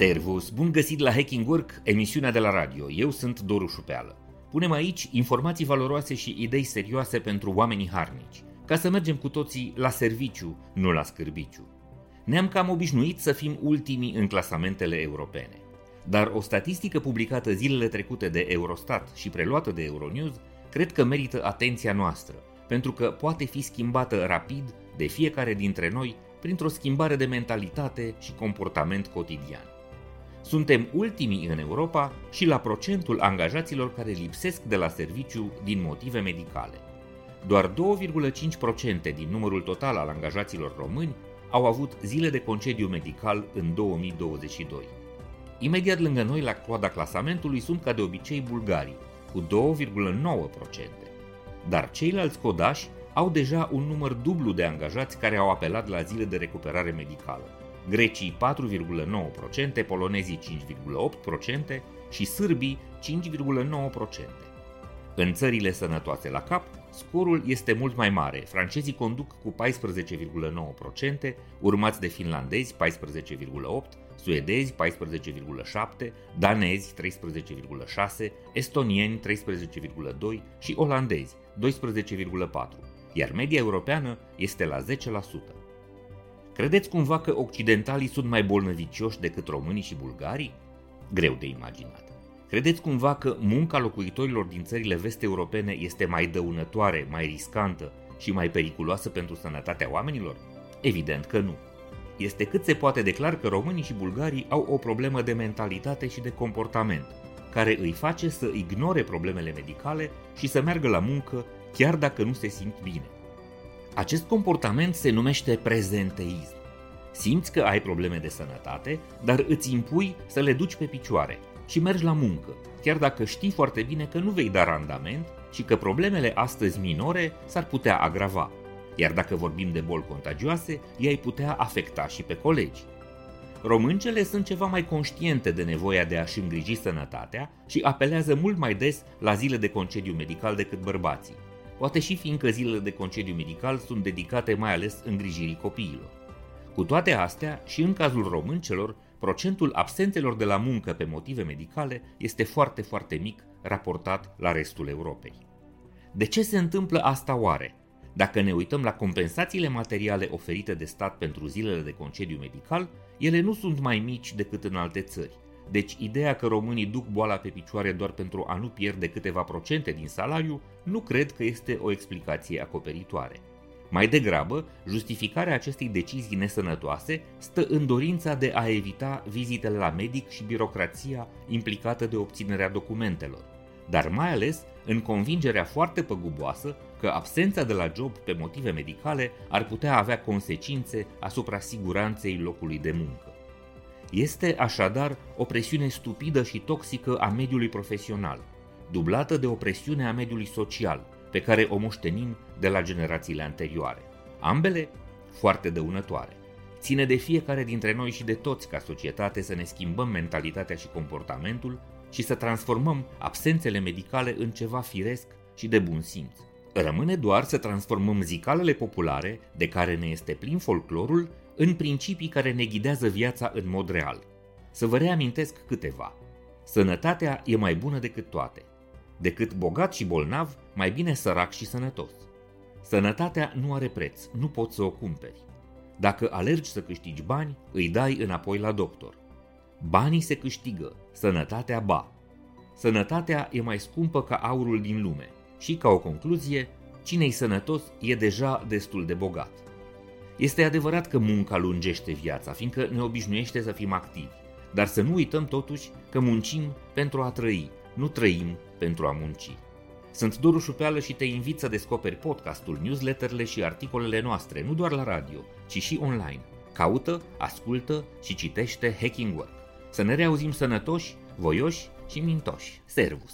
Servus, bun găsit la Hacking Work, emisiunea de la radio. Eu sunt Doru Șupeală. Punem aici informații valoroase și idei serioase pentru oamenii harnici, ca să mergem cu toții la serviciu, nu la scârbiciu. Ne-am cam obișnuit să fim ultimii în clasamentele europene. Dar o statistică publicată zilele trecute de Eurostat și preluată de Euronews cred că merită atenția noastră, pentru că poate fi schimbată rapid de fiecare dintre noi printr-o schimbare de mentalitate și comportament cotidian. Suntem ultimii în Europa și la procentul angajaților care lipsesc de la serviciu din motive medicale. Doar 2,5% din numărul total al angajaților români au avut zile de concediu medical în 2022. Imediat lângă noi, la coada clasamentului, sunt ca de obicei bulgarii, cu 2,9%. Dar ceilalți codași au deja un număr dublu de angajați care au apelat la zile de recuperare medicală. Grecii 4,9%, polonezii 5,8% și sârbii 5,9%. În țările sănătoase la cap, scorul este mult mai mare. Francezii conduc cu 14,9%, urmați de finlandezi 14,8%, suedezi 14,7%, danezi 13,6%, estonieni 13,2% și olandezi 12,4%, iar media europeană este la 10%. Credeți cumva că occidentalii sunt mai bolnăvicioși decât românii și bulgarii? Greu de imaginat. Credeți cumva că munca locuitorilor din țările vest-europene este mai dăunătoare, mai riscantă și mai periculoasă pentru sănătatea oamenilor? Evident că nu. Este cât se poate declar că românii și bulgarii au o problemă de mentalitate și de comportament, care îi face să ignore problemele medicale și să meargă la muncă chiar dacă nu se simt bine. Acest comportament se numește prezenteism. Simți că ai probleme de sănătate, dar îți impui să le duci pe picioare și mergi la muncă, chiar dacă știi foarte bine că nu vei da randament și că problemele astăzi minore s-ar putea agrava. Iar dacă vorbim de boli contagioase, ei putea afecta și pe colegi. Româncele sunt ceva mai conștiente de nevoia de a-și îngriji sănătatea și apelează mult mai des la zile de concediu medical decât bărbații poate și fiindcă zilele de concediu medical sunt dedicate mai ales îngrijirii copiilor. Cu toate astea, și în cazul româncelor, procentul absențelor de la muncă pe motive medicale este foarte, foarte mic raportat la restul Europei. De ce se întâmplă asta oare? Dacă ne uităm la compensațiile materiale oferite de stat pentru zilele de concediu medical, ele nu sunt mai mici decât în alte țări. Deci ideea că românii duc boala pe picioare doar pentru a nu pierde câteva procente din salariu nu cred că este o explicație acoperitoare. Mai degrabă, justificarea acestei decizii nesănătoase stă în dorința de a evita vizitele la medic și birocrația implicată de obținerea documentelor, dar mai ales în convingerea foarte păguboasă că absența de la job pe motive medicale ar putea avea consecințe asupra siguranței locului de muncă. Este așadar o presiune stupidă și toxică a mediului profesional, dublată de o presiune a mediului social, pe care o moștenim de la generațiile anterioare. Ambele foarte dăunătoare. Ține de fiecare dintre noi și de toți ca societate să ne schimbăm mentalitatea și comportamentul și să transformăm absențele medicale în ceva firesc și de bun simț. Rămâne doar să transformăm zicalele populare, de care ne este plin folclorul, în principii care ne ghidează viața în mod real. Să vă reamintesc câteva. Sănătatea e mai bună decât toate. Decât bogat și bolnav, mai bine sărac și sănătos. Sănătatea nu are preț, nu poți să o cumperi. Dacă alergi să câștigi bani, îi dai înapoi la doctor. Banii se câștigă, sănătatea ba. Sănătatea e mai scumpă ca aurul din lume și, ca o concluzie, cine-i sănătos e deja destul de bogat. Este adevărat că munca lungește viața, fiindcă ne obișnuiește să fim activi, dar să nu uităm totuși că muncim pentru a trăi, nu trăim pentru a munci. Sunt Doru Șupeală și te invit să descoperi podcastul, newsletterele și articolele noastre, nu doar la radio, ci și online. Caută, ascultă și citește Hacking Work. Să ne reauzim sănătoși, voioși și mintoși. Servus!